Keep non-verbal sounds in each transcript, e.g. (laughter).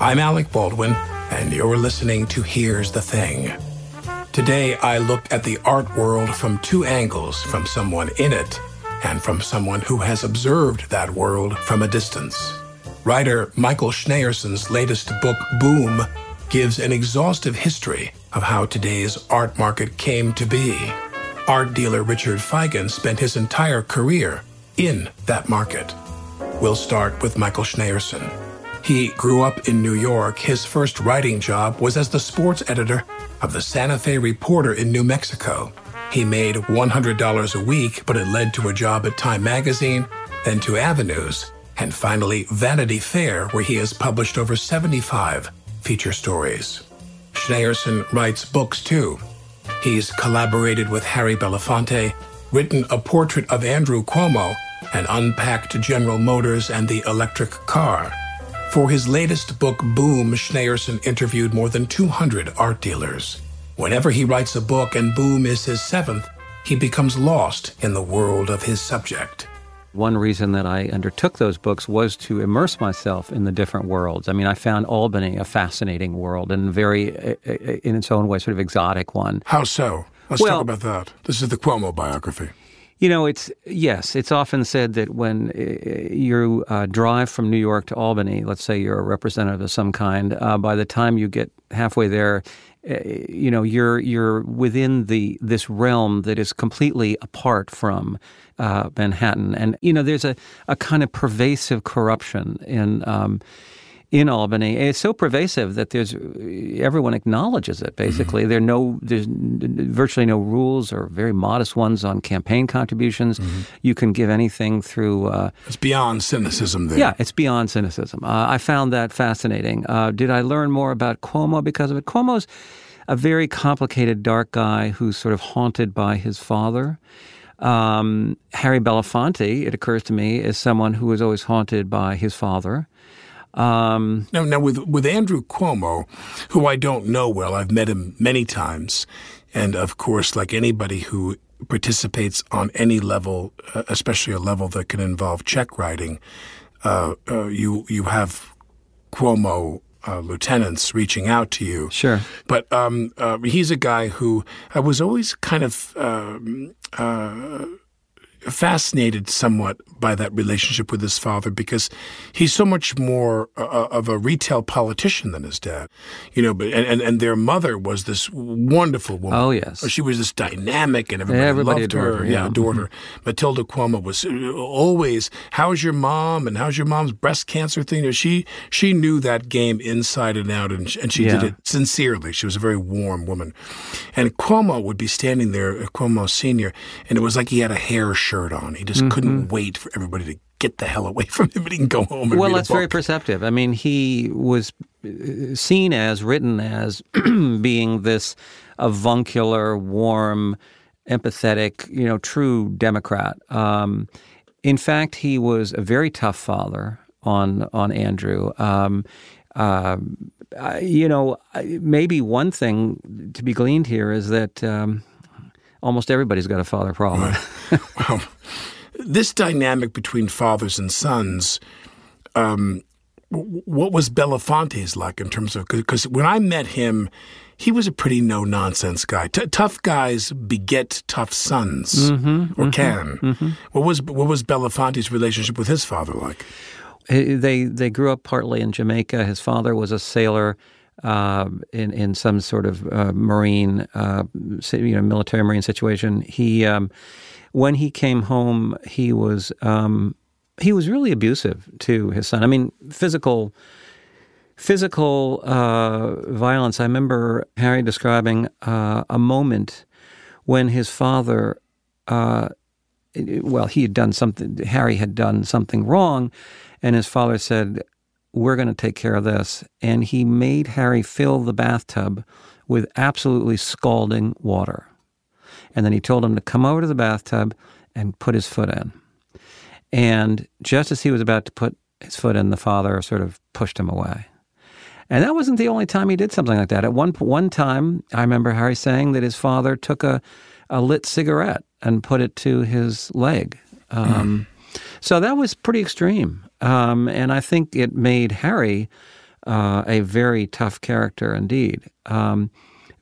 I'm Alec Baldwin, and you're listening to Here's the Thing. Today, I look at the art world from two angles from someone in it and from someone who has observed that world from a distance. Writer Michael Shnayerson's latest book, Boom, gives an exhaustive history of how today's art market came to be. Art dealer Richard Feigen spent his entire career in that market. We'll start with Michael Shnayerson. He grew up in New York. His first writing job was as the sports editor of the Santa Fe Reporter in New Mexico. He made $100 a week, but it led to a job at Time Magazine, then to Avenues, and finally Vanity Fair, where he has published over 75 feature stories. Shnayerson writes books too. He's collaborated with Harry Belafonte, written a portrait of Andrew Cuomo, and unpacked General Motors and the electric car. For his latest book, Boom, Shnayerson interviewed more than 200 art dealers. Whenever he writes a book and Boom is his seventh, he becomes lost in the world of his subject. One reason that I undertook those books was to immerse myself in the different worlds. I mean, I found Albany a fascinating world and very, uh, uh, in its own way, sort of exotic one. How so? Let's Well- talk about that. This is the Cuomo biography. You know, it's yes. It's often said that when uh, you uh, drive from New York to Albany, let's say you're a representative of some kind, uh, by the time you get halfway there, uh, you know you're you're within the this realm that is completely apart from uh, Manhattan, and you know there's a, a kind of pervasive corruption in. Um, in Albany, it's so pervasive that there's everyone acknowledges it. Basically, there no there's virtually no rules or very modest ones on campaign contributions. You can give anything through. Uh, It's beyond cynicism there. yeah, it's beyond cynicism. Uh, I found that fascinating. Uh, did I learn more about Cuomo because of it? Cuomo's a very complicated, dark guy who's sort of haunted by his father. Um, Harry Belafonte, it occurs to me, is someone who is always haunted by his father. Um, Now, now with with Andrew Cuomo, who I don't know well, I've met him many times, and of course, like anybody who participates on any level, uh, especially a level that can involve check writing, uh, uh, you you have Cuomo uh, lieutenants reaching out to you. Sure. But um, uh, he's a guy who I was always kind of um, uh, fascinated somewhat by that relationship with his father because he's so much more uh, of a retail politician than his dad, you know. But and, and, and their mother was this wonderful woman. Oh, yes. she was this dynamic, and everybody, Everybody loved her. her, Yeah, yeah. Mm-hmm. adored her. Matilda Cuomo was uh, always, "How's your mom?" and "How's your mom's breast cancer thing?" You know, she she knew that game inside and out, and and she did it sincerely. She was a very warm woman. And Cuomo would be standing there, uh, Cuomo Sr., and it was like he had a hair shirt on. He just couldn't wait for everybody to get the hell away (laughs) from him and he can go home and well, that's very perceptive. I mean, he was uh, seen as, written as, (clears throat) being this avuncular, warm, empathetic, you know, true Democrat. Um, in fact, he was a very tough father on on Andrew. Um, uh, you know, maybe one thing to be gleaned here is that um, almost everybody's got a father problem. well, this dynamic between fathers and sons. Um, what was Belafonte's like in terms of because when I met him, he was a pretty no nonsense guy. T- tough guys beget tough sons, mm-hmm, or mm-hmm, can. Mm-hmm. What was what was Belafonte's relationship with his father like? They they grew up partly in Jamaica. His father was a sailor. Uh, in in some sort of uh, marine, uh, you know, military marine situation. He, um, when he came home, he was um, he was really abusive to his son. I mean, physical physical uh, violence. I remember Harry describing uh, a moment when his father, uh, well, he had done something. Harry had done something wrong, and his father said, "We're going to take care of this." And he made Harry fill the bathtub with absolutely scalding water, and then he told him to come over to the bathtub and put his foot in. And just as he was about to put his foot in, the father sort of pushed him away. And that wasn't the only time he did something like that. At one one time, I remember Harry saying that his father took a, a lit cigarette and put it to his leg. Um, mm. So that was pretty extreme. Um, and I think it made Harry uh, a very tough character indeed. Um,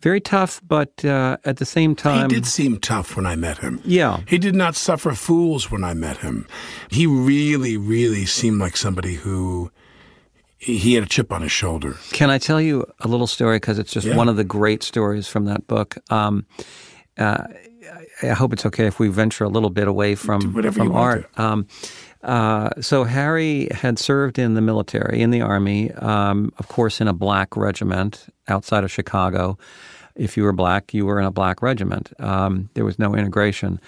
very tough, but uh, at the same time. He did seem tough when I met him. Yeah. He did not suffer fools when I met him. He really, really seemed like somebody who he had a chip on his shoulder. Can I tell you a little story? Because it's just yeah. one of the great stories from that book. Um, uh, I hope it's okay if we venture a little bit away from, from art. Um, uh, so Harry had served in the military, in the army, um, of course, in a black regiment outside of Chicago. If you were black, you were in a black regiment. Um, there was no integration.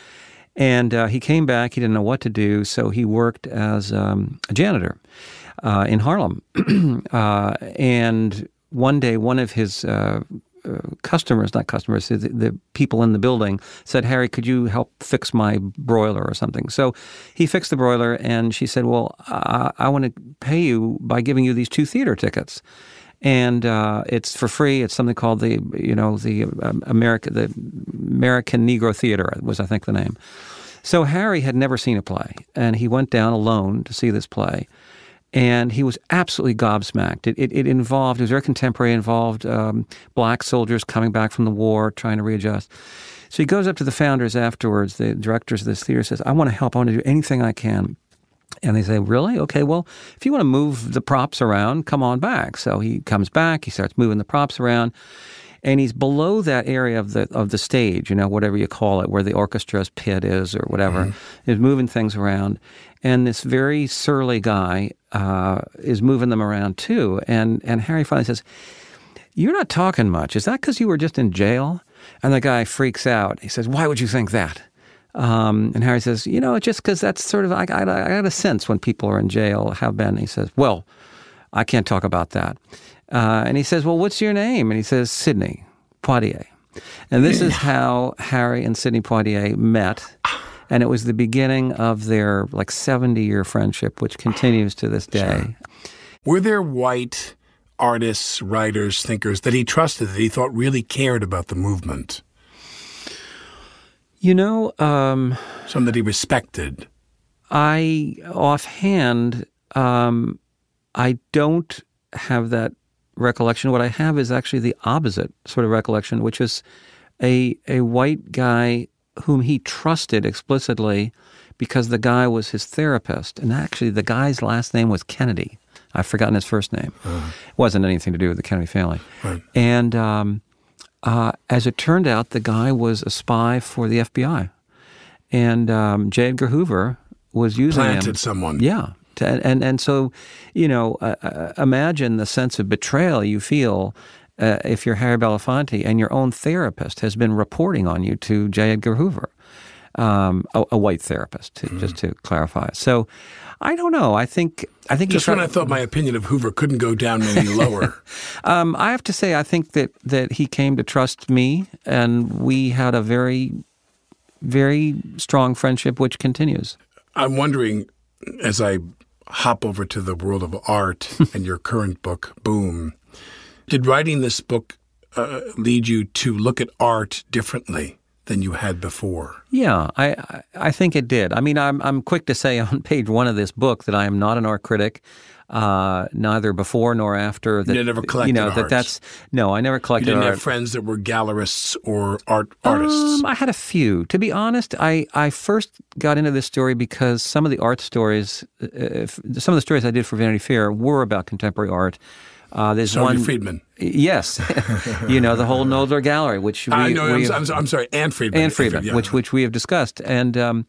And uh, he came back. He didn't know what to do, so he worked as um, a janitor uh, in Harlem. (clears throat) uh, and one day, one of his uh, customers, not customers, the, the, people in the building said, Harry, could you help fix my broiler or something? So he fixed the broiler, and she said, Well, I, I want to pay you by giving you these two theater tickets. And uh, it's for free. It's something called the, you know, the um, America, the American Negro Theater was, I think, the name. So Harry had never seen a play, and he went down alone to see this play and he was absolutely gobsmacked. It, it, it involved, it was very contemporary, involved um, black soldiers coming back from the war, trying to readjust. So he goes up to the founders afterwards, the directors of this theater, says, I want to help, I want to do anything I can. And they say, Really? Okay, well, if you want to move the props around, come on back. So he comes back, he starts moving the props around and he's below that area of the of the stage, you know, whatever you call it, where the orchestra's pit is or whatever. Mm-hmm. He's moving things around, and this very surly guy uh, is moving them around too. And and Harry finally says, "You're not talking much. Is that because you were just in jail?" And the guy freaks out. He says, "Why would you think that?" Um, and Harry says, "You know, just because that's sort of I, I, I got a sense when people are in jail have been." He says, "Well, I can't talk about that." Uh, and he says, Well, what's your name? And he says, Sidney Poitier. And this is how Harry and Sidney Poitier met. And it was the beginning of their like 70 year friendship, which continues to this day. Sure. Were there white artists, writers, thinkers that he trusted, that he thought really cared about the movement? You know, um, some that he respected. I offhand, um, I don't have that recollection. What I have is actually the opposite sort of recollection, which is a a white guy whom he trusted explicitly because the guy was his therapist, and actually the guy's last name was Kennedy. I've forgotten his first name. Uh-huh. It wasn't anything to do with the Kennedy family. Right. And um, uh, as it turned out, the guy was a spy for the FBI, and um, J. Edgar Hoover was using planted him. someone. Yeah, and and, and so, you know, uh, uh, imagine the sense of betrayal you feel uh, if you're Harry Belafonte and your own therapist has been reporting on you to J. Edgar Hoover, um, a, a, white therapist, to, mm-hmm. just to clarify. So, I don't know. I think I think just when I thought my opinion of Hoover couldn't go down any (laughs) lower. um, I have to say, I think that that he came to trust me, and we had a very, very strong friendship, which continues. I'm wondering, as I hop over to the world of art (laughs) and your current book, Boom, did writing this book uh, lead you to look at art differently than you had before? Yeah, I I- think it did. I mean, I'm I'm quick to say (laughs) on page one of this book that I am not an art critic. Uh, neither before nor after. That, You never You collected know that that's no. I never You collected didn't art. have friends that were gallerists or art artists. Um, I had a few. To be honest, I, I first got into this story because some of the art stories, uh, if, some of the stories I did for Vanity Fair were about contemporary art. Uh, there's one. Freedman. Yes, (laughs) you know the whole Knoedler Gallery, which we, I know. I'm, we- I'm, I'm sorry, Ann Freedman. Ann Freedman, Yeah. which which we have discussed, and um,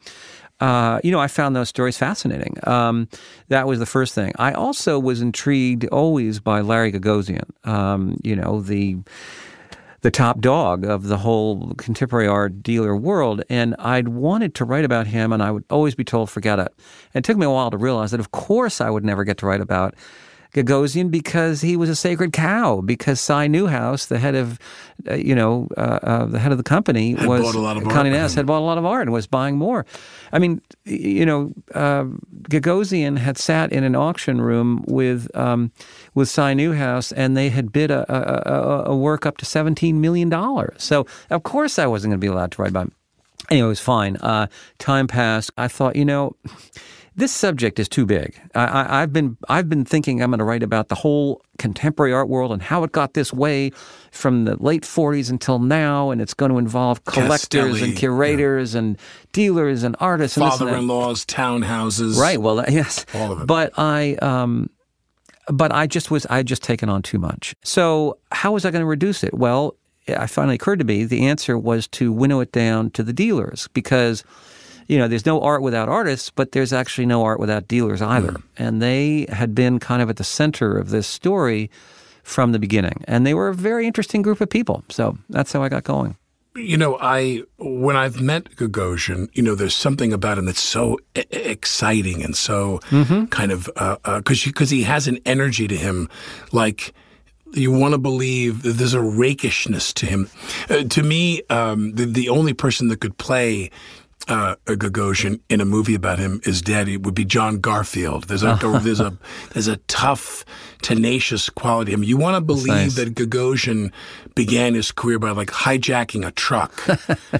uh, you know I found those stories fascinating. Um, that was the first thing. I also was intrigued always by Larry Gagosian. Um, you know the the top dog of the whole contemporary art dealer world, and I'd wanted to write about him, and I would always be told forget it. And it took me a while to realize that of course I would never get to write about. Gagosian because he was a sacred cow. Because Si Newhouse, the head of, uh, you know, uh, uh, the head of the company, Had was bought a lot of art Conde with Nast had bought a lot of art and was buying more. I mean, you know, uh, Gagosian had sat in an auction room with um, with Si Newhouse, and they had bid a, a, a, a work up to seventeen million dollars. So of course I wasn't going to be allowed to write about. Him. Anyway, it was fine. Uh, time passed. I thought, you know, this subject is too big. I, I, I've been I've been thinking I'm going to write about the whole contemporary art world and how it got this way from the late 40s until now, and it's going to involve collectors Castelli, and curators and dealers and artists and this and father-in-laws, townhouses. Right. Well, (laughs) yes. All of it. But I, um, but I just was, I had just taken on too much. So how was I going to reduce it? Well, it finally occurred to me the answer was to winnow it down to the dealers because, you know, there's no art without artists, but there's actually no art without dealers either. And they had been kind of at the center of this story from the beginning. And they were a very interesting group of people. So that's how I got going. You know, I when I've met Gagosian, you know, there's something about him that's so e- exciting and so Mm-hmm. kind of because because he has an energy to him, like you want to believe that there's a rakishness to him. Uh, to me, um, the the only person that could play. Uh, a Gagosian in a movie about him is dead. It would be John Garfield. There's a (laughs) there's a there's a tough, tenacious quality. I mean, you want to believe nice. that Gagosian began his career by like hijacking a truck.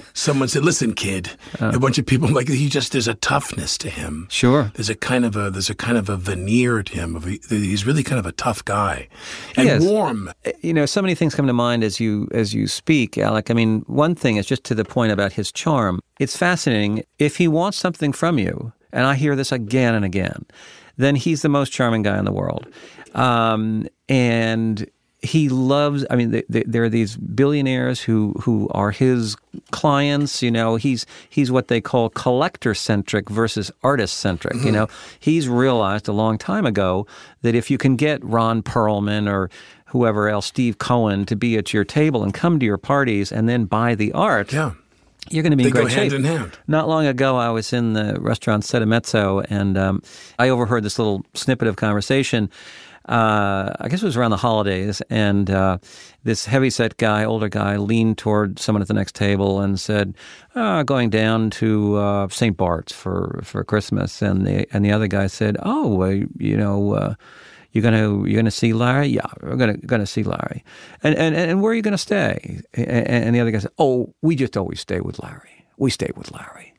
(laughs) Someone said, "Listen, kid," uh. a bunch of people like he just there's a toughness to him. Sure. There's a kind of a there's a kind of a veneer to him. Of he's really kind of a tough guy and Yes. warm. Uh, you know, so many things come to mind as you as you speak, Alec. I mean, one thing is just to the point about his charm. It's fascinating. If he wants something from you, and I hear this again and again, then he's the most charming guy in the world, um, and he loves. I mean, th th there are these billionaires who who are his clients. You know, he's he's what they call collector centric versus artist centric. You know, he's realized a long time ago that if you can get Ron Perelman or whoever else, Steve Cohen, to be at your table and come to your parties and then buy the art, Yeah, you're going to be They in great go hand shape. in hand. Not long ago, I was in the restaurant Sette Mezzo, and um, I overheard this little snippet of conversation. Uh, I guess it was around the holidays, and uh, this heavyset guy, older guy, leaned toward someone at the next table and said, uh, "Going down to uh, St. Bart's for, for Christmas," and the and the other guy said, "Oh, you know." Uh, you're gonna you're gonna see Larry. Yeah, we're gonna gonna see Larry. And and and where are you gonna stay? And, and the other guy said, Oh, we just always stay with Larry. We stay with Larry.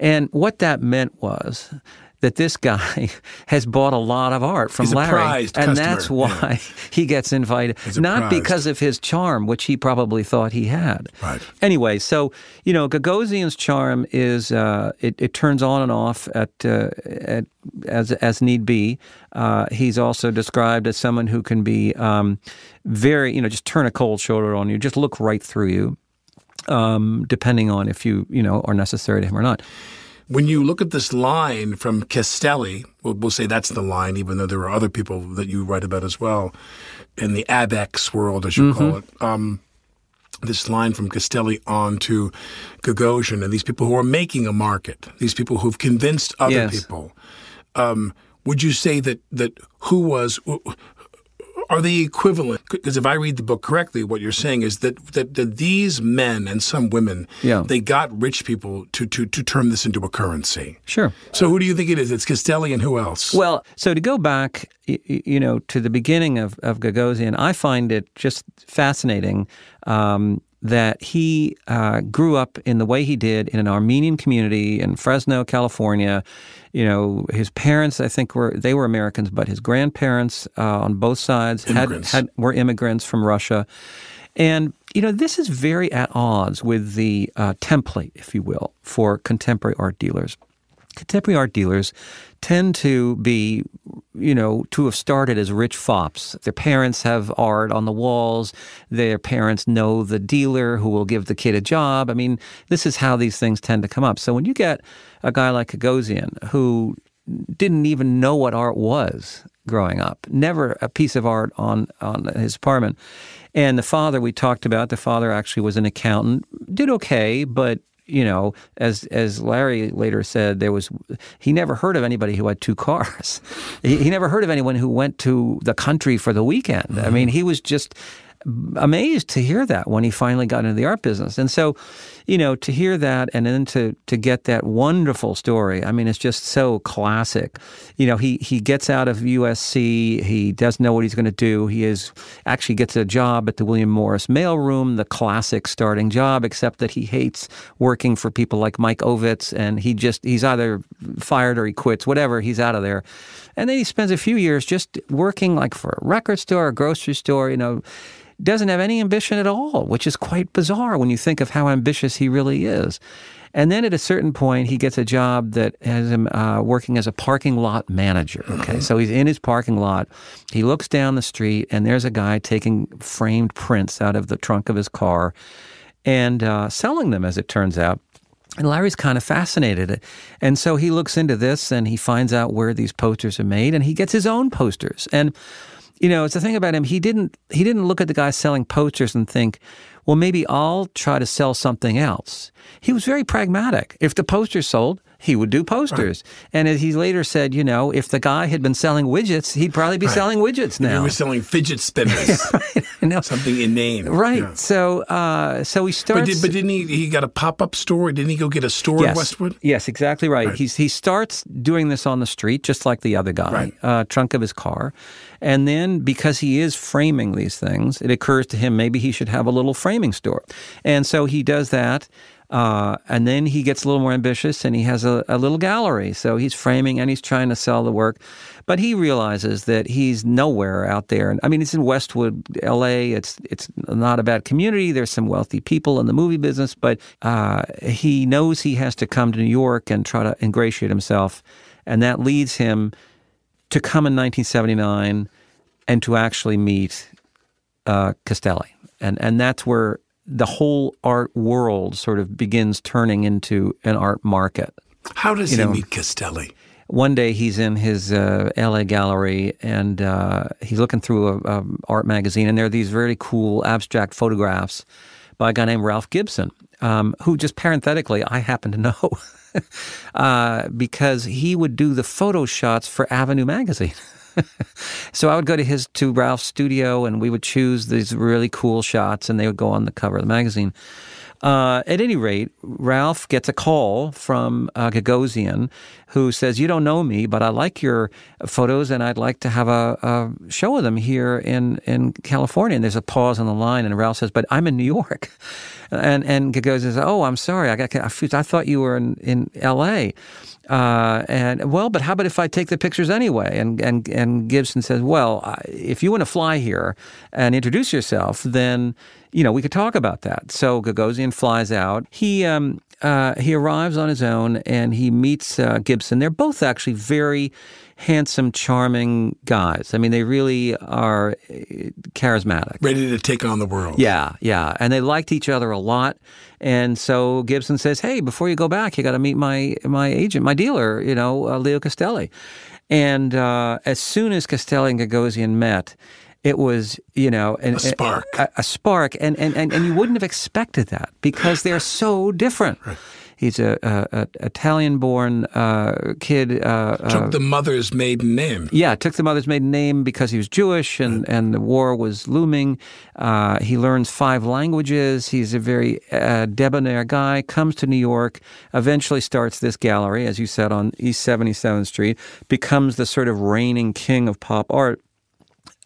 And what that meant was that this guy (laughs) has bought a lot of art from Larry, and customer, that's why (laughs) he gets invited. Not prized. because of his charm, which he probably thought he had. Right. Anyway, so you know, Gagosian's charm is uh, it, it turns on and off at, uh, at as as need be. Uh, he's also described as someone who can be um, very, you know, just turn a cold shoulder on you, just look right through you, um, depending on if you you know are necessary to him or not. When you look at this line from Castelli, we'll, we'll say that's the line, even though there are other people that you write about as well, in the Abex world, as you call it. Um, this line from Castelli on to Gagosian and these people who are making a market, these people who've convinced other Yes. people. Um, would you say that that who was are they equivalent? Because if I read the book correctly, what you're saying is that, that, that these men and some women, Yeah. they got rich people to, to, to turn this into a currency. Sure. So who do you think it is? It's Castelli and who else? Well, so to go back, you know, to the beginning of, of Gagosian, I find it just fascinating um, that he uh, grew up in the way he did in an Armenian community in Fresno, California. You know, his parents, I think, were they were Americans, but his grandparents uh, on both sides had, had were immigrants from Russia. And, you know, this is very at odds with the uh, template, if you will, for contemporary art dealers. Contemporary art dealers tend to be, you know, to have started as rich fops. Their parents have art on the walls. Their parents know the dealer who will give the kid a job. I mean, this is how these things tend to come up. So when you get a guy like Gagosian who didn't even know what art was growing up, never a piece of art on, on his apartment. And the father we talked about, the father actually was an accountant, did okay, but you know, as as Larry later said, there was he never heard of anybody who had two cars. He, he never heard of anyone who went to the country for the weekend. I mean, he was just amazed to hear that when he finally got into the art business. And so, you know, to hear that and then to to get that wonderful story. I mean, it's just so classic. You know, he he gets out of USC. He doesn't know what he's going to do. He is actually gets a job at the William Morris mailroom, the classic starting job, except that he hates working for people like Mike Ovitz, and he just he's either fired or he quits. Whatever, he's out of there. And then he spends a few years just working like for a record store, a grocery store. You know doesn't have any ambition at all, which is quite bizarre when you think of how ambitious he really is. And then at a certain point, he gets a job that has him uh, working as a parking lot manager. Okay, so he's in his parking lot. He looks down the street, and there's a guy taking framed prints out of the trunk of his car and uh, selling them, as it turns out. And Larry's kind of fascinated. And so he looks into this and he finds out where these posters are made and he gets his own posters. And you know, it's the thing about him. He didn't he didn't look at the guy selling posters and think, well, maybe I'll try to sell something else. He was very pragmatic. If the posters sold, he would do posters. And as he later said, you know, if the guy had been selling widgets, he'd probably be selling widgets now. was selling fidget spinners, (laughs) know. something inane. Right. Yeah. So, uh, so he starts. But, did, but didn't he? He got a pop up store. Didn't he go get a store in yes. Westwood? Yes, exactly right. He's, he starts doing this on the street, just like the other guy, Right. uh, trunk of his car. And then because he is framing these things, it occurs to him maybe he should have a little framing store. And so he does that. Uh, and then he gets a little more ambitious and he has a, a little gallery. So he's framing and he's trying to sell the work. But he realizes that he's nowhere out there. And I mean, it's in Westwood, LA. It's it's not a bad community. There's some wealthy people in the movie business, but uh, he knows he has to come to New York and try to ingratiate himself. And that leads him to come in 1979 and to actually meet uh, Castelli. And, and that's where the whole art world sort of begins turning into an art market. How does You he know, meet Castelli? One day he's in his uh, LA gallery and uh, he's looking through a, a art magazine, and there are these very cool abstract photographs by a guy named Ralph Gibson, um, who just parenthetically I happen to know (laughs) (laughs) uh, because he would do the photo shots for Avenue magazine. (laughs) so I would go to his to Ralph's studio, and we would choose these really cool shots, and they would go on the cover of the magazine. Uh, at any rate, Ralph gets a call from uh, Gagosian who says, You don't know me, but I like your photos and I'd like to have a, a show of them here in, in California. And there's a pause on the line, and Ralph says, But I'm in New York. (laughs) And, and Gagosian says, Oh, I'm sorry. I, got. I thought you were in, in L.A. Uh, and well, but how about if I take the pictures anyway? And and and Gibson says, well, if you want to fly here and introduce yourself, then you know we could talk about that. So Gagosian flies out. He um, uh, he arrives on his own and he meets uh, Gibson. They're both actually very handsome, charming guys. I mean, they really are uh, charismatic. Ready to take on the world. Yeah, yeah. And they liked each other a lot. And so Gibson says, "Hey, before you go back, you got to meet my my agent, my dealer, you know, uh, Leo Castelli." And uh, as soon as Castelli and Gagosian met, it was you know an, A spark. a, a spark, and, and and and you wouldn't have expected that because they're so different. He's a, a, a Italian-born uh, kid. Uh, took uh, the mother's maiden name. Yeah, took the mother's maiden name because he was Jewish and, mm. and the war was looming. Uh, he learns five languages. He's a very uh, debonair guy. Comes to New York. Eventually starts this gallery, as you said, on East 77th Street. Becomes the sort of reigning king of pop art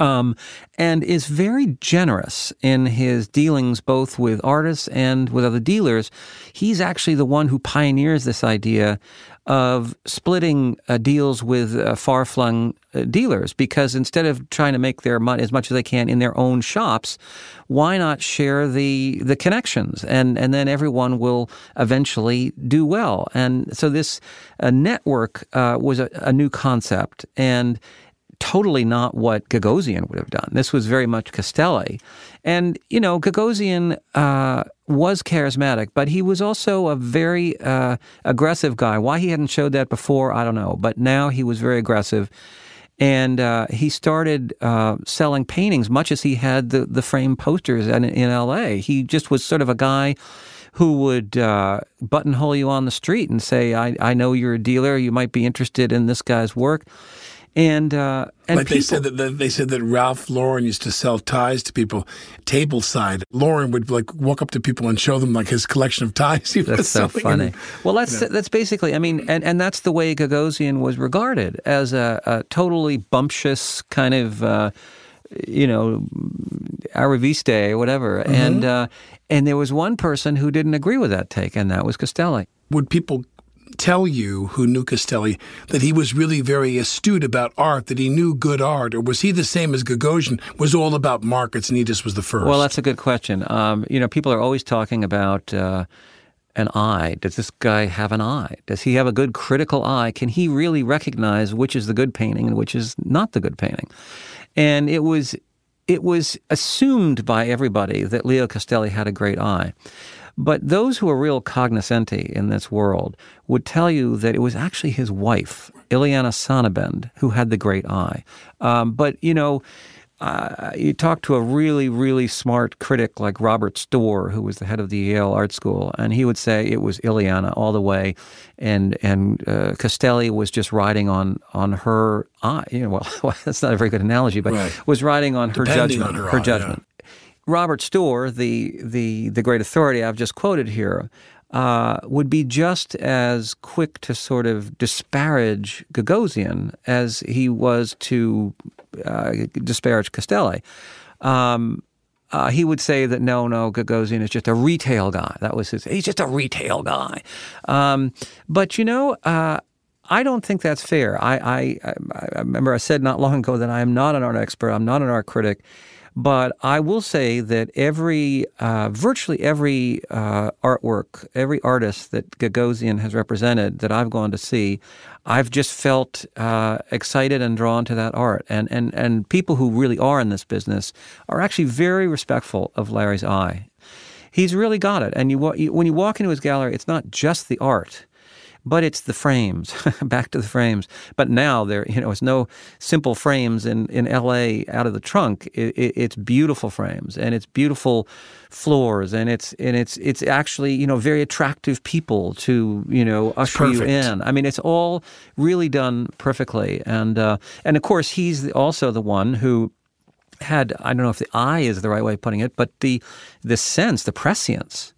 um, and is very generous in his dealings both with artists and with other dealers. He's actually the one who pioneers this idea of splitting uh, deals with uh, far flung uh, dealers because instead of trying to make their money as much as they can in their own shops, why not share the the connections and and then everyone will eventually do well. And so this uh, network uh, was a, a new concept and totally not what Gagosian would have done. This was very much Castelli. And, you know, Gagosian uh, was charismatic, but he was also a very uh, aggressive guy. Why he hadn't showed that before, I don't know. But now he was very aggressive. And uh, he started uh, selling paintings, much as he had the, the frame posters in, in L.A. He just was sort of a guy who would uh, buttonhole you on the street and say, I, I know you're a dealer. You might be interested in this guy's work. And uh, and like people, they said that they said that Ralph Lauren used to sell ties to people table side. Lauren would like walk up to people and show them like his collection of ties. He that's so funny. And, well, that's you know. that's basically. I mean, and, and that's the way Gagosian was regarded as a, a totally bumptious kind of. Uh, you know, arriviste or whatever, mm-hmm. and uh, and there was one person who didn't agree with that take, and that was Castelli. Would people tell you who knew Castelli that he was really very astute about art, that he knew good art, or was he the same as Gagosian, was all about markets and he just was the first? Well, that's a good question. Um, you know, people are always talking about uh, an eye. Does this guy have an eye? Does he have a good critical eye? Can he really recognize which is the good painting and which is not the good painting? And it was it was assumed by everybody that Leo Castelli had a great eye. But those who are real cognoscenti in this world would tell you that it was actually his wife, Ileana Sonnabend, who had the great eye. Um, but, you know, uh, you talk to a really, really smart critic like Robert Storr, who was the head of the Yale Art School, and he would say it was Ileana all the way, and and uh, Castelli was just riding on on her eye. You know, (laughs) well, that's not a very good analogy, but right. was riding on her judgment. On her, her eye, judgment. Robert Storr, the the the great authority I've just quoted here, uh, would be just as quick to sort of disparage Gagosian as he was to uh, disparage Castelli. Um, uh, he would say that no, no, Gagosian is just a retail guy. That was his. He's just a retail guy. Um, but you know, uh, I don't think that's fair. I, I, I remember I said not long ago that I am not an art expert. I'm not an art critic. But I will say that every, uh, virtually every uh, artwork, every artist that Gagosian has represented that I've gone to see, I've just felt uh, excited and drawn to that art. And, and, and people who really are in this business are actually very respectful of Larry's eye. He's really got it. And you, when you walk into his gallery, it's not just the art but it's the frames. (laughs) Back to the frames. But now there, you know, it's no simple frames in, in L.A. out of the trunk. It, it, it's beautiful frames and it's beautiful floors and it's and it's it's actually you know very attractive people to you know usher Perfect. you in. I mean, it's all really done perfectly. And uh, and of course, he's also the one who had I don't know if the eye is the right way of putting it, but the the sense, the prescience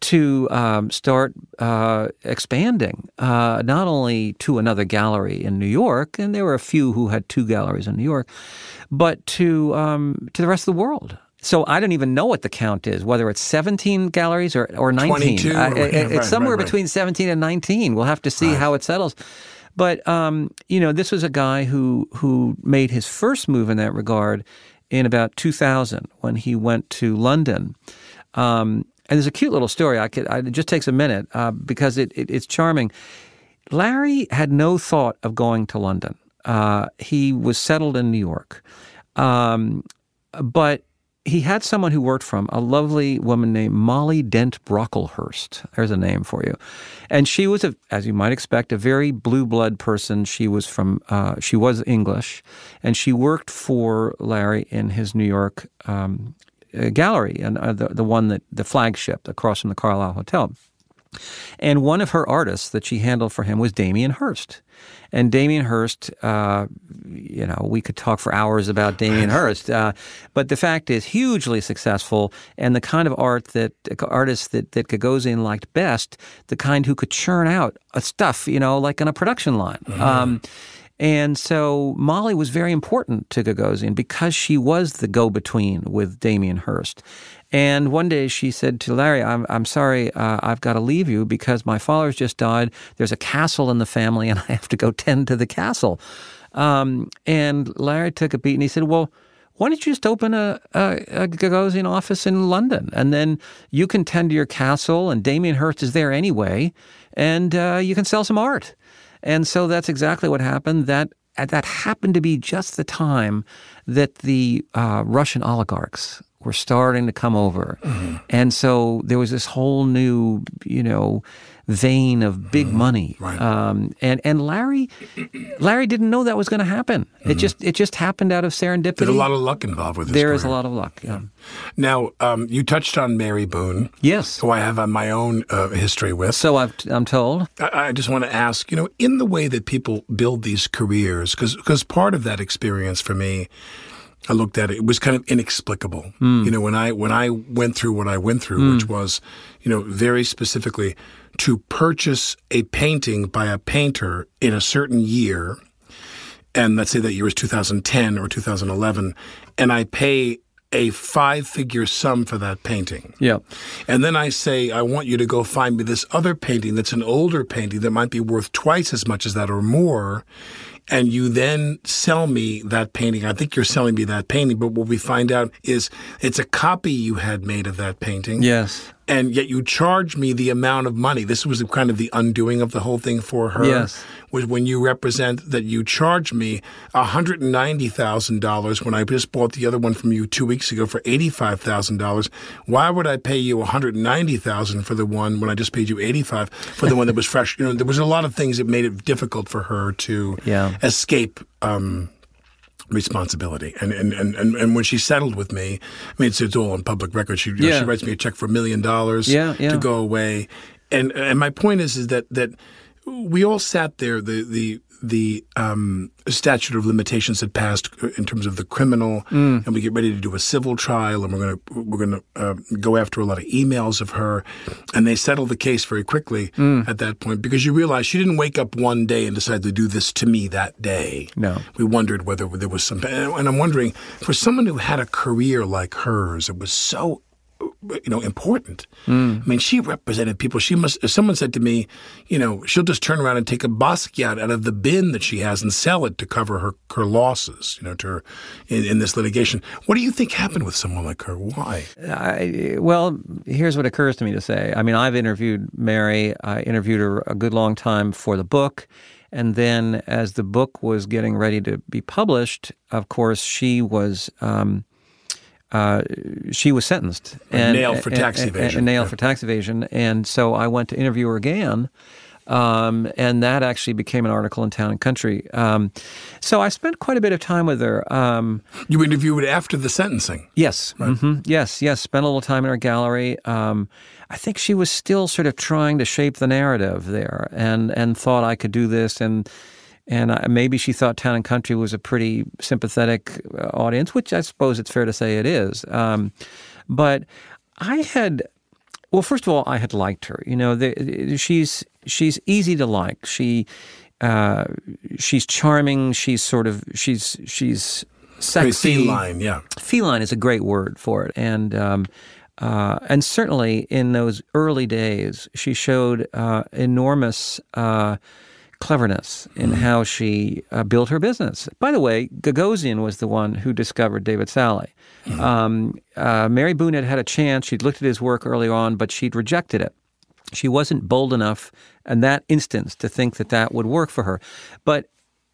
to um, start uh, expanding, uh, not only to another gallery in New York, and there were a few who had two galleries in New York, but to um, to the rest of the world. So I don't even know what the count is, whether it's 17 galleries or, or 19. Uh, it, it's right, somewhere right, between 17 and 19. We'll have to see right. how it settles. But um, you know, this was a guy who who made his first move in that regard in about 2000 when he went to London. Um, and there's a cute little story. I could. I, it just takes a minute uh, because it, it, it's charming. Larry had no thought of going to London. Uh, he was settled in New York, um, but he had someone who worked for him, a lovely woman named Molly Dent Brocklehurst. There's a name for you, and she was, a, as you might expect, a very blue blood person. She was from, uh, she was English, and she worked for Larry in his New York um, uh, gallery, and uh, the the one that the flagship across from the Carlyle Hotel. And one of her artists that she handled for him was Damien Hirst. And Damien Hirst, uh, you know, we could talk for hours about Damien (laughs) Hirst, uh, but the fact is, hugely successful, and the kind of art that artists that that Gagosian liked best, the kind who could churn out stuff, you know, like on a production line. Mm-hmm. Um, and so Molly was very important to Gagosian because she was the go between with Damien Hirst. And one day she said to Larry, I'm, I'm sorry, uh, I've got to leave you because my father's just died. There's a castle in the family and (laughs) I have to go tend to the castle. Um, and Larry took a beat and he said, Well, why don't you just open a, a, a Gagosian office in London and then you can tend to your castle and Damien Hirst is there anyway and uh, you can sell some art. And so that's exactly what happened. That that happened to be just the time that the uh, Russian oligarchs were starting to come over. Mm-hmm. And so there was this whole new, you know, vein of big mm-hmm. money. Right. Um, and and Larry, Larry didn't know that was going to happen. Mm-hmm. It just it just happened out of serendipity. There's a lot of luck involved with this. There is a lot of luck. Yeah. Now um, you touched on Mary Boone. Yes. Who I have on my own uh, history with. So i am told. I, I, just want to ask, you know, in the way that people build these careers, because part of that experience for me I looked at it. It was kind of inexplicable. Mm. You know, when I when I went through what I went through, mm. which was, you know, very specifically to purchase a painting by a painter in a certain year, and let's say that year was 2010 or 2011, and I pay a five figure sum for that painting. Yeah. And then I say, I want you to go find me this other painting that's an older painting that might be worth twice as much as that or more and you then sell me that painting. I think you're selling me that painting, but what we find out is it's a copy you had made of that painting. Yes and yet you charge me the amount of money. This was kind of the undoing of the whole thing for her. Yes. Was when you represent that you charge me $190,000 when I just bought the other one from you two weeks ago for $85,000. Why would I pay you $190,000 for the one when I just paid you 85 for the one that was fresh? You know, there was a lot of things that made it difficult for her to yeah. escape um, responsibility. And, and, and, and, when she settled with me, I mean, it's, it's all on public record. She, yeah. know, she writes me a check for a million dollars to go away. And, and my point is, is that, that we all sat there, the, the, the um, statute of limitations had passed in terms of the criminal, mm. and we get ready to do a civil trial, and we're going to we're going to uh, go after a lot of emails of her, and they settled the case very quickly mm. at that point because you realize she didn't wake up one day and decide to do this to me that day. No, we wondered whether there was some, and I'm wondering for someone who had a career like hers, it was so you know, important. Mm. I mean, she represented people. She must. Someone said to me, you know, she'll just turn around and take a Basquiat out of the bin that she has and sell it to cover her her losses. You know, to her in, in this litigation. What do you think happened with someone like her? Why? I, well, here's what occurs to me to say. I mean, I've interviewed Mary. I interviewed her a good long time for the book. And then, as the book was getting ready to be published, of course, she was um, uh, she was sentenced and nailed for tax and, evasion. And, nailed yeah. for tax evasion. And so I went to interview her again. Um, and that actually became an article in Town and Country. Um, so I spent quite a bit of time with her. Um, you interviewed after the sentencing? Yes. Right. Mm-hmm, yes, yes. Spent a little time in her gallery. Um, I think she was still sort of trying to shape the narrative there and, and thought I could do this. And and I, maybe she thought Town and Country was a pretty sympathetic uh, audience, which I suppose it's fair to say it is. Um, but I had, well, first of all, I had liked her. You know, the, she's she's easy to like. She uh, she's charming. She's sort of she's she's sexy. Feline, yeah. Feline is a great word for it, and. Um, uh, and certainly in those early days, she showed uh, enormous uh, cleverness in mm-hmm. how she uh, built her business. By the way, Gagosian was the one who discovered David Salle. Mm-hmm. Um, uh, Mary Boone had had a chance. She'd looked at his work early on, but she'd rejected it. She wasn't bold enough in that instance to think that that would work for her. But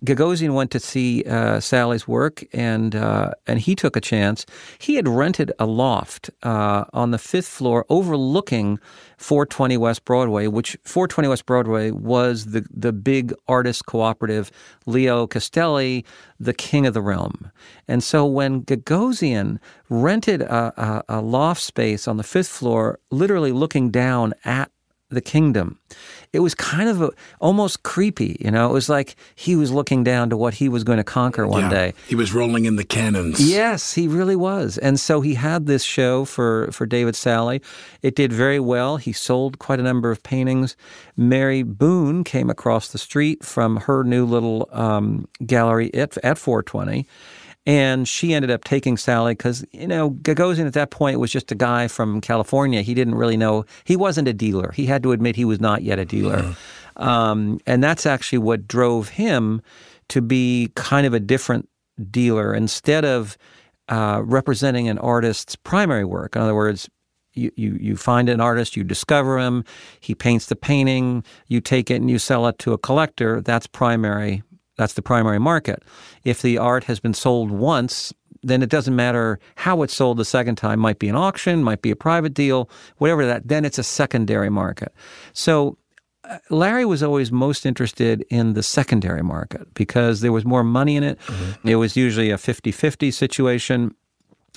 Gagosian went to see uh, Salle's work, and uh, and he took a chance. He had rented a loft uh, on the fifth floor, overlooking 420 West Broadway, which 420 West Broadway was the the big artist cooperative. Leo Castelli, the king of the realm, and so when Gagosian rented a, a, a loft space on the fifth floor, literally looking down at the kingdom. It was kind of a, almost creepy, you know. It was like he was looking down to what he was going to conquer one Yeah. day. He was rolling in the cannons. Yes, he really was. And so he had this show for, for David Salle. It did very well. He sold quite a number of paintings. Mary Boone came across the street from her new little um, gallery at, at 420. And she ended up taking Salle because, you know, Gagosian at that point was just a guy from California. He didn't really know, he wasn't a dealer. He had to admit he was not yet a dealer. Um, and that's actually what drove him to be kind of a different dealer. Instead of uh, representing an artist's primary work, in other words, you, you, you find an artist, you discover him, he paints the painting, you take it and you sell it to a collector. That's primary. That's the primary market. If the art has been sold once, then it doesn't matter how it's sold the second time. Might be an auction, might be a private deal, whatever that. Then it's a secondary market. So uh, Larry was always most interested in the secondary market because there was more money in it. It was usually a 50 50 situation.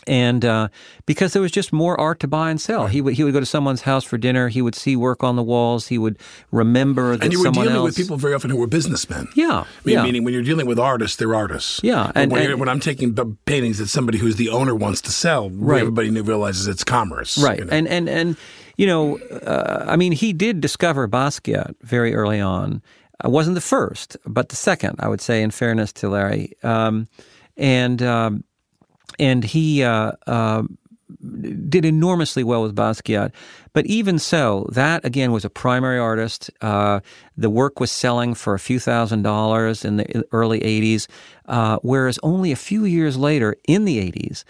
And uh, because there was just more art to buy and sell, he would he would go to someone's house for dinner. He would see work on the walls. He would remember that And you were someone dealing else. with people very often who were businessmen. Yeah, I mean, yeah. Meaning when you're dealing with artists, they're artists. Yeah, and- when, and- when I'm taking paintings that somebody who's the owner wants to sell, Right. everybody realizes it's commerce. Right. you know. And and and you know, uh, I mean, he did discover Basquiat very early on. Uh, wasn't the first, but the second, I would say, in fairness to Larry. Um, and um, and he uh, uh, did enormously well with Basquiat. But even so, that again was a primary artist. Uh, the work was selling for a few thousand dollars in the early 80s, uh, whereas only a few years later, in the 80s,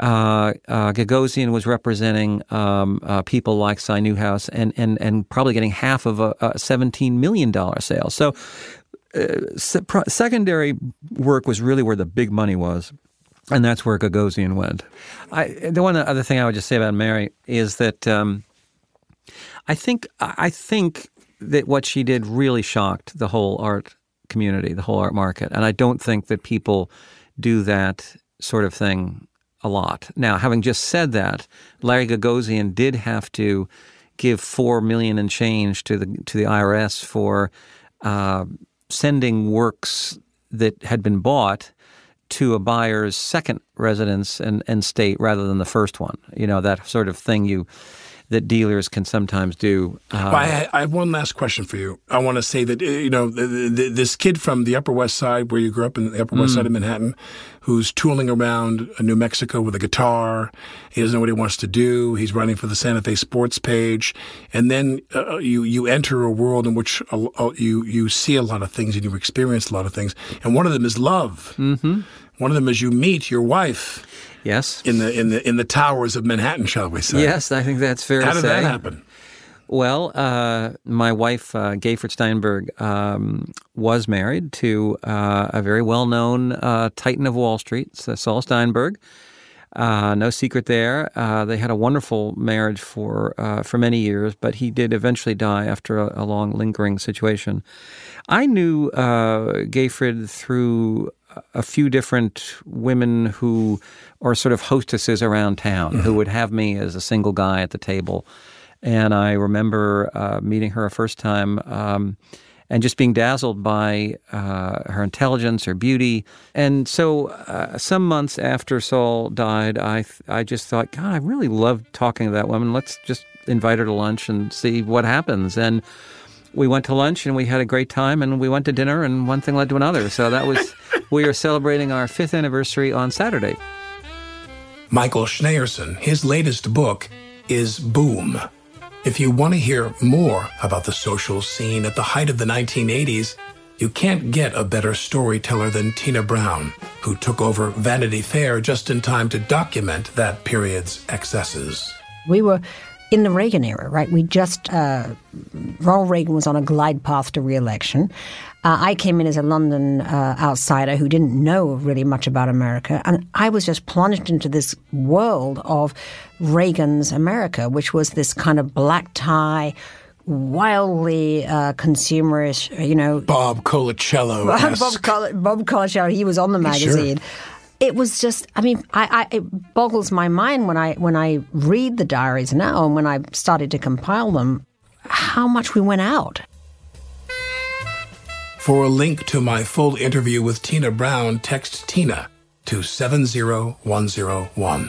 uh, uh, Gagosian was representing um, people like Si Newhouse and, and, and probably getting half of a, a $17 million sale. So secondary work was really where the big money was. And that's where Gagosian went. I, the one other thing I would just say about Mary is that um, I think I think that what she did really shocked the whole art community, the whole art market, and I don't think that people do that sort of thing a lot. Now, having just said that, Larry Gagosian did have to give four million and change to the to the IRS for uh, sending works that had been bought to a buyer's second residence and, and state rather than the first one. You know that sort of thing you that dealers can sometimes do. Uh, But I, I have one last question for you. I want to say that uh, you know th th this kid from the Upper West Side, where you grew up in the Upper West Side of Manhattan, who's tooling around New Mexico with a guitar. He doesn't know what he wants to do. He's writing for the Santa Fe Sports page, and then uh, you you enter a world in which a, a- you you see a lot of things and you experience a lot of things, and one of them is love. Mm-hmm. One of them is you meet your wife yes, in the in the in the towers of Manhattan, shall we say? yes, I think that's fair How did say. that happen? Well, uh, my wife, uh, Gayfryd Steinberg, um, was married to uh, a very well known uh, titan of Wall Street, Saul Steinberg. Uh, no secret there. Uh, they had a wonderful marriage for uh, for many years, but he did eventually die after a, a long lingering situation. I knew uh, Gayfryd through a few different women who are sort of hostesses around town who would have me as a single guy at the table. And I remember uh, meeting her a first time um, and just being dazzled by uh, her intelligence, her beauty. And so, uh, some months after Saul died, I th- I just thought, God, I really love talking to that woman. Let's just invite her to lunch and see what happens. And we went to lunch and we had a great time, and we went to dinner, and one thing led to another. So that was (laughs) we are celebrating our fifth anniversary on Saturday. Michael Shnayerson, his latest book is Boom. If you want to hear more about the social scene at the height of the 1980s, you can't get a better storyteller than Tina Brown, who took over Vanity Fair just in time to document that period's excesses. We were in the Reagan era, right? We just, uh, Ronald Reagan was on a glide path to re-election. Uh, I came in as a London uh, outsider who didn't know really much about America, and I was just plunged into this world of Reagan's America, which was this kind of black tie, wildly uh, consumerish, you know, Bob Colacello. (laughs) Bob, Col- Bob Colacello, he was on the magazine. It was just, I mean, I, I, it boggles my mind when I when I read the diaries now and when I started to compile them. how much we went out. For a link to my full interview with Tina Brown, text Tina to 70101.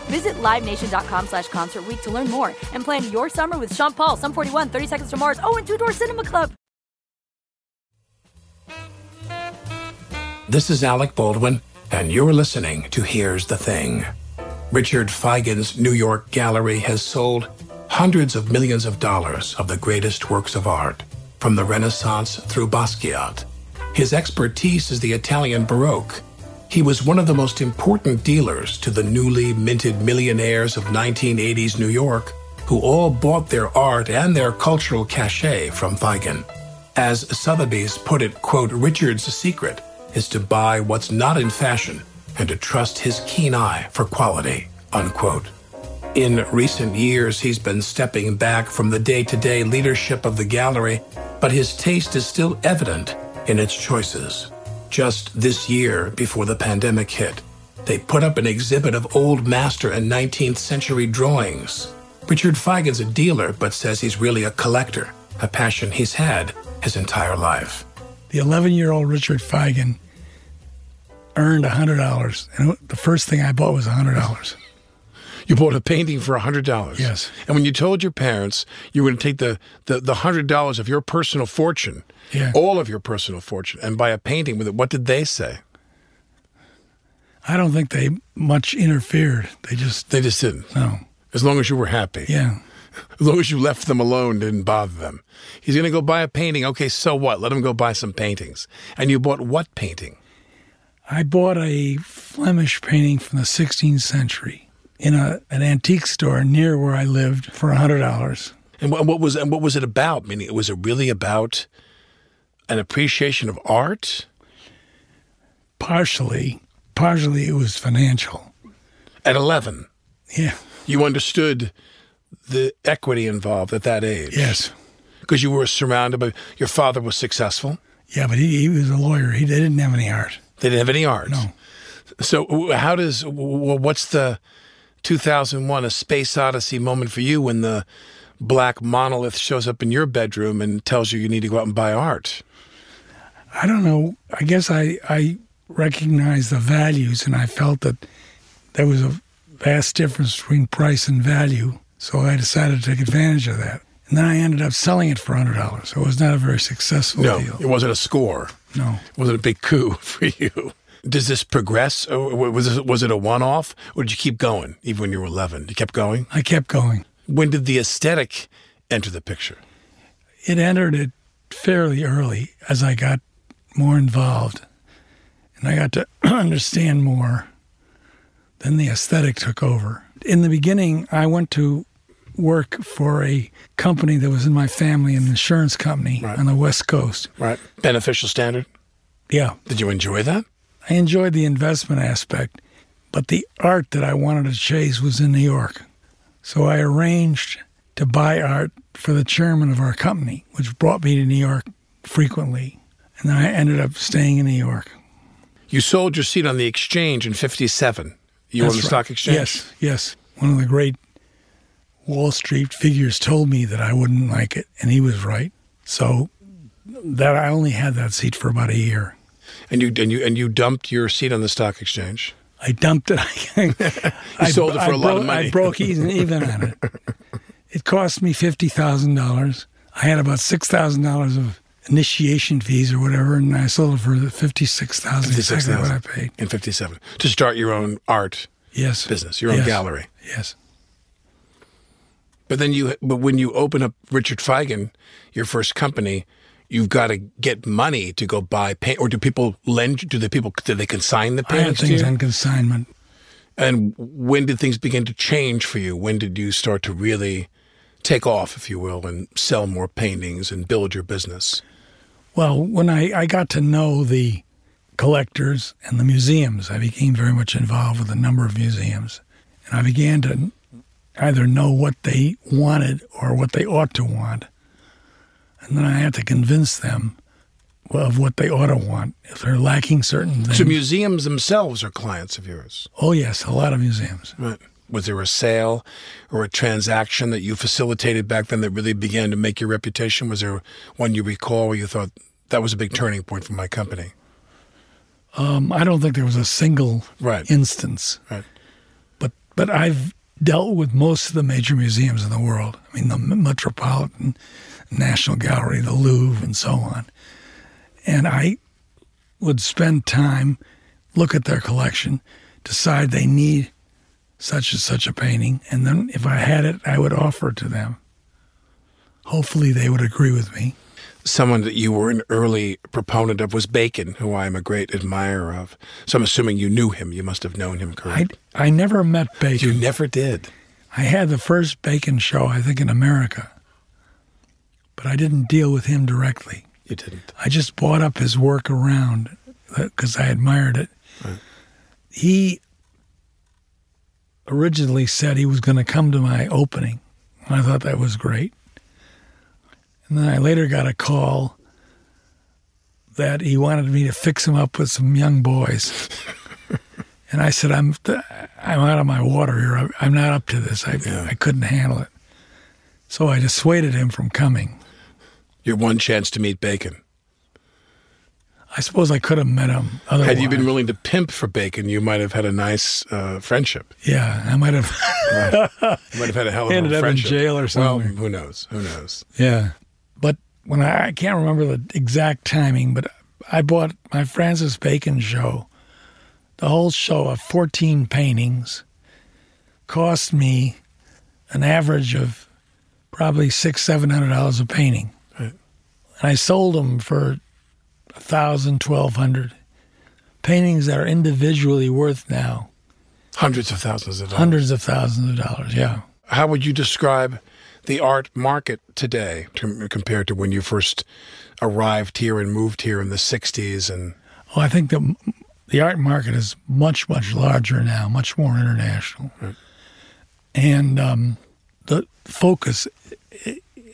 Visit LiveNation.com slash Concert to learn more and plan your summer with Sean Paul, Sum 41, 30 Seconds to Mars, oh, and Two Door Cinema Club. This is Alec Baldwin, and you're listening to Here's the Thing. Richard Feigen's New York Gallery has sold hundreds of millions of dollars of the greatest works of art, from the Renaissance through Basquiat. His expertise is the Italian Baroque. He was one of the most important dealers to the newly minted millionaires of 1980s New York, who all bought their art and their cultural cachet from Feigen. As Sotheby's put it, quote, Richard's secret is to buy what's not in fashion and to trust his keen eye for quality, unquote. In recent years, he's been stepping back from the day to day leadership of the gallery, but his taste is still evident in its choices. Just this year, before the pandemic hit, they put up an exhibit of old master and 19th century drawings. Richard Feigen's a dealer, but says he's really a collector, a passion he's had his entire life. The 11 year old Richard Feigen earned $100, and the first thing I bought was $100. You bought a painting for $100. Yes. And when you told your parents you were going to take the, the, the $100 of your personal fortune, Yeah. all of your personal fortune, and buy a painting with it, what did they say? I don't think they much interfered. They just, They just didn't. no. As long as you were happy. Yeah. (laughs) As long as you left them alone, didn't bother them. He's going to go buy a painting. Okay, so what? Let him go buy some paintings. And you bought what painting? I bought a Flemish painting from the 16th century in a, an antique store near where I lived for $100. And what, what was and what was it about? Meaning, was it really about an appreciation of art? Partially, partially it was financial. At eleven, Yeah. you understood the equity involved at that age. Yes. because you were surrounded by your father was successful. Yeah, but he, he was a lawyer. He they didn't have any art. They didn't have any art. No. So how does what's the 2001 A Space Odyssey moment for you when the black monolith shows up in your bedroom and tells you you need to go out and buy art? I don't know. I guess I, I recognized the values and I felt that there was a vast difference between price and value. So I decided to take advantage of that. And then I ended up selling it for $100. So it was not a very successful No, deal. it wasn't a score. No. It wasn't a big coup (laughs) for you. Does this progress? Uh, was it, was it a one-off, or did you keep going even when you were 11? You kept going. I kept going. When did the aesthetic enter the picture? It entered it fairly early as I got more involved, and I got to (clears throat) understand more. Then the aesthetic took over. In the beginning, I went to work for a company that was in my family, an insurance company Right. on the West Coast. Right. Beneficial standard. Yeah, Did you enjoy that? I enjoyed the investment aspect, but the art that I wanted to chase was in New York. So I arranged to buy art for the chairman of our company, which brought me to New York frequently. And then I ended up staying in New York. You sold your seat on the exchange in 57. You That's on the right. stock exchange? Yes, yes. One of the great Wall Street figures told me that I wouldn't like it, and he was right. So that I only had that seat for about a year. And you and you and you dumped your seat on the stock exchange. I dumped it. (laughs) I sold it for a a lot of money. I broke even, even on it. It cost me fifty thousand dollars. I had about six thousand dollars of initiation fees or whatever, and I sold it for fifty six thousand. Exactly what I paid. in 57 to start your own art Yes. business, your own Yes. gallery. Yes. But then you, but when you open up Richard Feigen, your first company, you've got to get money to go buy paint. Or do people lend? Do the people do they consign the I had things on consignment. And when did things begin to change for you? When did you start to really take off, if you will, and sell more paintings and build your business? Well, when I, I got to know the collectors and the museums, I became very much involved with a number of museums. And I began to either know what they wanted or what they ought to want. And then I had to convince them of what they ought to want. If they're lacking certain things. So museums themselves are clients of yours. oh, yes, a lot of museums. Right. Was there a sale or a transaction that you facilitated back then that really began to make your reputation? Was there one you recall where you thought that was a big turning point for my company? Um, I don't think there was a single Right. instance. Right. but but I've dealt with most of the major museums in the world. I mean, the Metropolitan National Gallery, the Louvre, and so on. And I would spend time, look at their collection, decide they need such and such a painting, and then if I had it, I would offer it to them. Hopefully, they would agree with me. Someone that you were an early proponent of was Bacon, who I am a great admirer of. So I'm assuming you knew him. You must have known him, I, correct? I never met Bacon. you never did. I had the first Bacon show, I think, in America, but I didn't deal with him directly. You didn't. I just bought up his work around uh, because I admired it. He originally said he was going to come to my opening. And I thought that was great. And then I later got a call that he wanted me to fix him up with some young boys. (laughs) and I said, I'm, I'm out of my water here. I'm- I'm not up to this. I, I couldn't handle it. So I dissuaded him from coming. Your one chance to meet Bacon. I suppose I could have met him. Otherwise. Had you been willing to pimp for Bacon, you might have had a nice uh, friendship. Yeah, I might have. (laughs) You might have had a hell of a friendship. Ended up in jail or something. Well, who knows? Who knows? yeah, but when I, I can't remember the exact timing, but I bought my Francis Bacon show. The whole show of fourteen paintings cost me an average of probably six, seven hundred dollars a painting, Right. And I sold them for a thousand, twelve hundred. Paintings that are individually worth now Hundreds of thousands of dollars. hundreds of thousands of dollars. Yeah. How would you describe the art market today to, compared to when you first arrived here and moved here in the 60s? And Well, I think the the art market is much much larger now, much more international, and um, the focus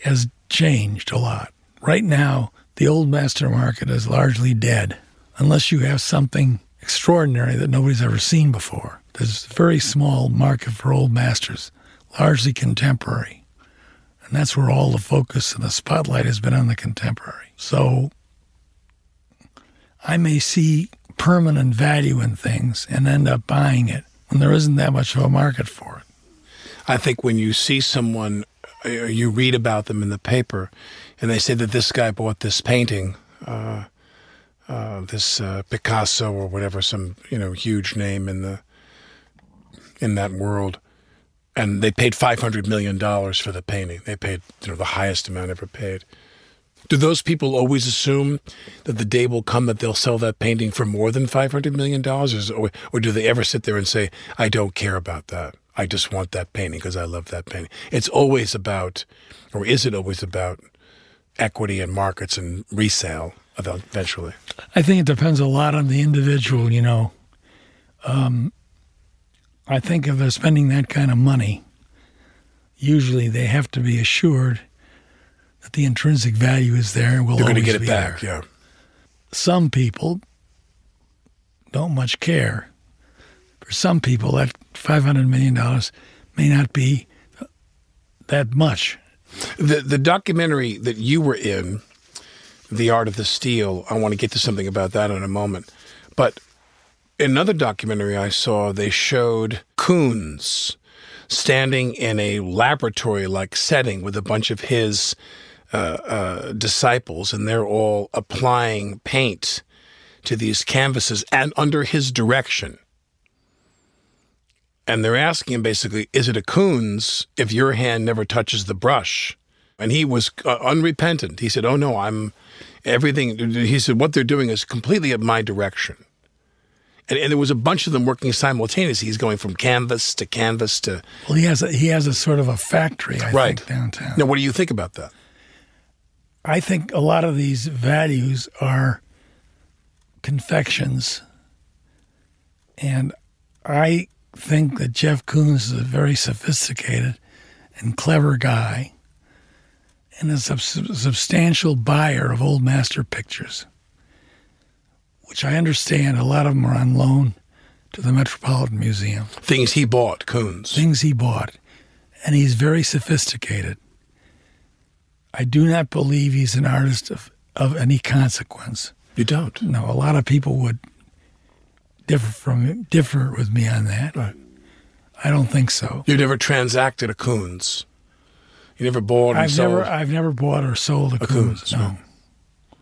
has changed a lot. Right now, the old master market is largely dead, unless you have something extraordinary that nobody's ever seen before. There's a very small market for old masters, largely contemporary, and that's where all the focus and the spotlight has been on the contemporary. So I may see permanent value in things and end up buying it when there isn't that much of a market for it. I think when you see someone, uh, you read about them in the paper, and they say that this guy bought this painting, uh, uh, this uh, Picasso or whatever, some you know huge name in the in that world, and they paid five hundred million dollars for the painting. They paid you know the highest amount ever paid. Do those people always assume that the day will come that they'll sell that painting for more than five hundred million dollars, or, or do they ever sit there and say, "I don't care about that. I just want that painting because I love that painting"? It's always about, or is it always about, equity and markets and resale eventually? I think it depends a lot on the individual. You know, um, I think if they're spending that kind of money, usually they have to be assured that the intrinsic value is there and will They're going to get it back. there. Yeah. Some people don't much care. For some people, that five hundred million dollars may not be that much. The the documentary that you were in, The Art of the Steal, I want to get to something about that in a moment. But another documentary I saw, they showed Koons standing in a laboratory like setting with a bunch of his uh, uh, disciples, and they're all applying paint to these canvases and under his direction. And they're asking him basically, is it a Koons if your hand never touches the brush? And he was uh, unrepentant. He said, oh no, I'm everything. He said, what they're doing is completely at my direction. And, and there was a bunch of them working simultaneously. He's going from canvas to canvas to. Well, he has a, he has a sort of a factory, I Right. think, downtown. Now, what do you think about that? I think a lot of these values are confections. And I think that Jeff Koons is a very sophisticated and clever guy and a sub- substantial buyer of old master pictures, which I understand a lot of them are on loan to the Metropolitan Museum. Things he bought, Koons. Things he bought. And he's very sophisticated. I do not believe he's an artist of, of any consequence. You don't? No, a lot of people would differ from differ with me on that. Right. I don't think so. You never transacted a Koons. You never bought and I've sold never I've never bought or sold a, a Koons. Koons. No.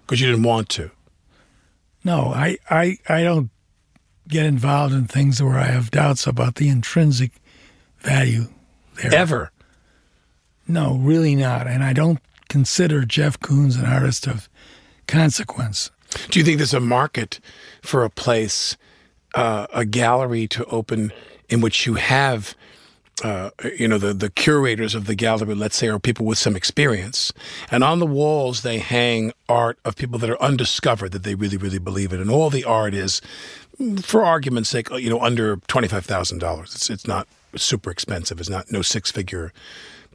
Because you didn't want to. No, I, I I don't get involved in things where I have doubts about the intrinsic value there. Ever. No, really not. And I don't consider Jeff Koons an artist of consequence. Do you think there's a market for a place, uh, a gallery to open in which you have, uh, you know, the, the curators of the gallery, let's say, are people with some experience. And on the walls, they hang art of people that are undiscovered that they really, really believe in. And all the art is, for argument's sake, you know, under $25,000. It's, it's not super expensive. It's not no six figure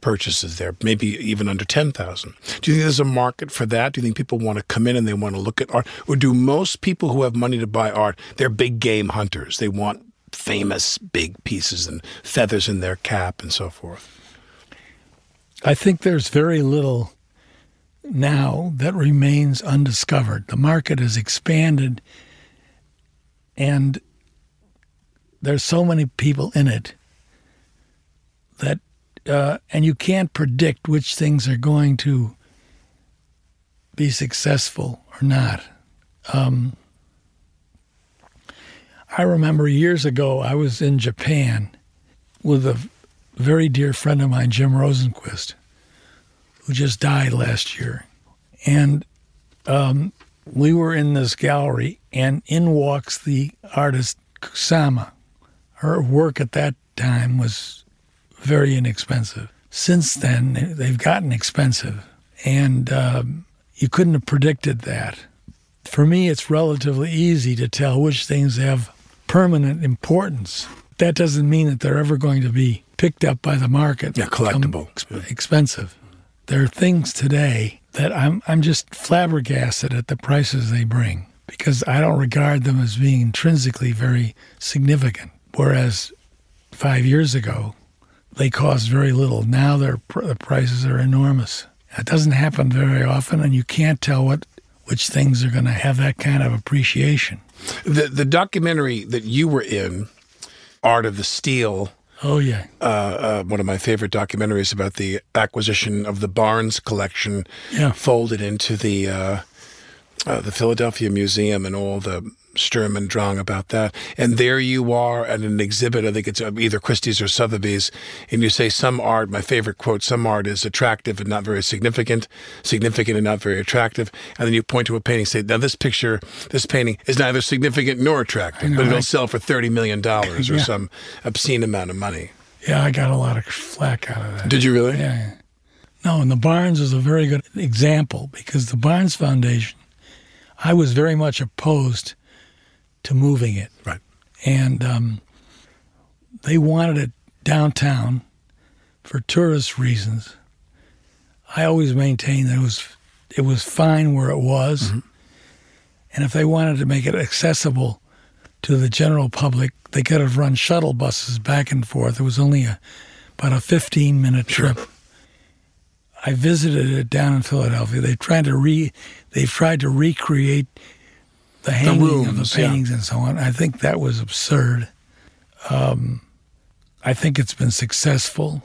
purchases there, maybe even under 10,000. Do you think there's a market for that? Do you think people want to come in and they want to look at art? Or do most people who have money to buy art, they're big game hunters? They want famous big pieces and feathers in their cap and so forth. I think there's very little now that remains undiscovered. The market has expanded and there's so many people in it uh, and you can't predict which things are going to be successful or not. Um, I remember years ago I was in Japan with a very dear friend of mine, Jim Rosenquist, who just died last year, and um, we were in this gallery, and in walks the artist Kusama. Her work at that time was very inexpensive. Since then, they've gotten expensive, and um, you couldn't have predicted that. For me, it's relatively easy to tell which things have permanent importance. That doesn't mean that they're ever going to be picked up by the market. Yeah, collectible. Exp- expensive. There are things today that I'm I'm just flabbergasted at the prices they bring because I don't regard them as being intrinsically very significant. Whereas five years ago, they cost very little. Now their the prices are enormous. It doesn't happen very often, and you can't tell what which things are going to have that kind of appreciation. The, the documentary that you were in, Art of the Steal. Oh yeah, uh, uh, one of my favorite documentaries about the acquisition of the Barnes collection, Yeah. folded into the uh, uh, the Philadelphia Museum and all the Sturm and Drang about that. And there you are at an exhibit, I think it's uh, either Christie's or Sotheby's, and you say some art, my favorite quote, some art is attractive and not very significant, significant and not very attractive. And then you point to a painting, say, now this picture, this painting is neither significant nor attractive, know, but it'll I- sell for $30 million or Yeah. some obscene amount of money. Yeah, I got a lot of flack out of that. Did you really? Yeah. yeah. No, and the Barnes is a very good example because the Barnes Foundation, I was very much opposed to moving it. Right. And um, they wanted it downtown for tourist reasons. I always maintained that it was it was fine where it was, and if they wanted to make it accessible to the general public, they could have run shuttle buses back and forth. It was only a about a fifteen minute trip. I visited it down in Philadelphia. They tried to re they've tried to recreate the hanging of rooms, the yeah. paintings and so on. I think that was absurd. Um, I think it's been successful.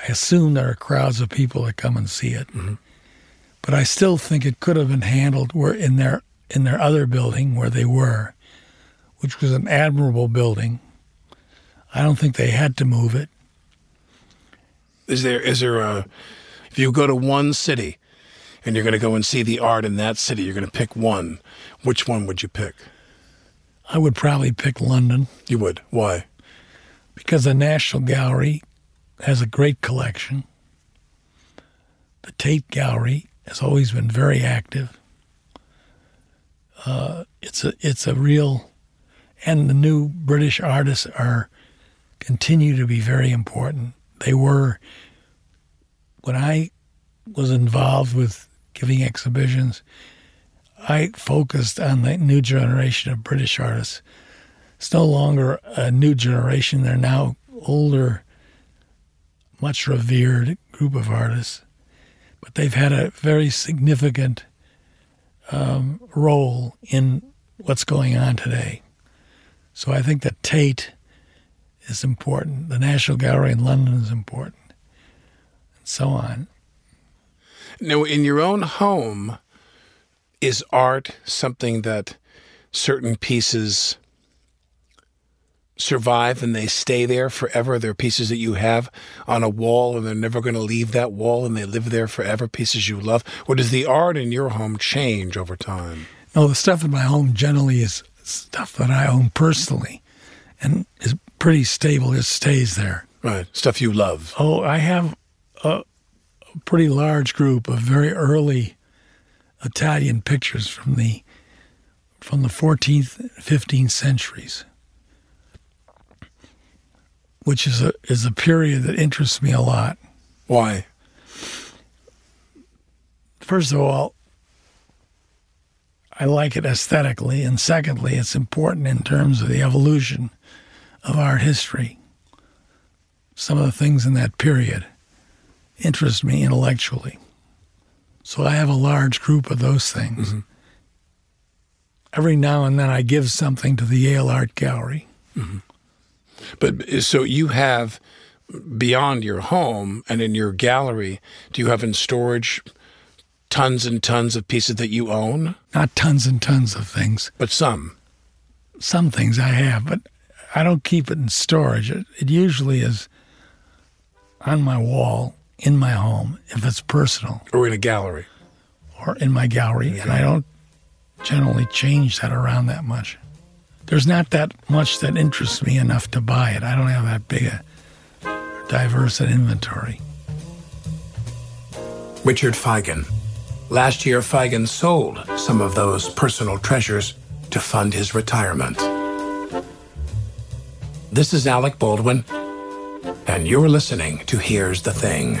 I assume there are crowds of people that come and see it, but I still think it could have been handled where in their in their other building where they were, which was an admirable building. I don't think they had to move it. Is there is there a if you go to one city and you're going to go and see the art in that city, you're going to pick one. Which one would you pick? I would probably pick London You would. Why? because the National Gallery has a great collection. The Tate Gallery has always been very active. Uh, it's a it's a real, and the new British artists are continue to be very important. They were when I was involved with giving exhibitions. I focused on the new generation of British artists. It's no longer a new generation. They're now older, much revered group of artists, but they've had a very significant um, role in what's going on today. So I think that Tate is important. The National Gallery in London is important, and so on. Now, in your own home, is art something that certain pieces survive and they stay there forever? They're pieces that you have on a wall and they're never going to leave that wall and they live there forever, pieces you love? Or does the art in your home change over time? No, the stuff in my home generally is stuff that I own personally, and is pretty stable. It stays there. Right. Stuff you love. Oh, I have a, a pretty large group of very early Italian pictures from the from the 14th, 15th centuries, which is a is a period that interests me a lot. Why? First of all, I like it aesthetically, and secondly, it's important in terms of the evolution of art history. Some of the things in that period interest me intellectually. So I have a large group of those things. Mm-hmm. Every now and then I give something to the Yale Art Gallery. Mm-hmm. But uh, so you have beyond your home and in your gallery, do you have in storage tons and tons of pieces that you own? Not tons and tons of things. But some. Some things I have, but I don't keep it in storage. It, it usually is on my wall in my home if it's personal Or in a gallery. or in my gallery, and I don't generally change that around that much. There's not that much that interests me enough to buy it. I don't have that big a diverse an inventory. Richard Feigen. Last year, Feigen sold some of those personal treasures to fund his retirement. This is Alec Baldwin, and you're listening to Here's the Thing.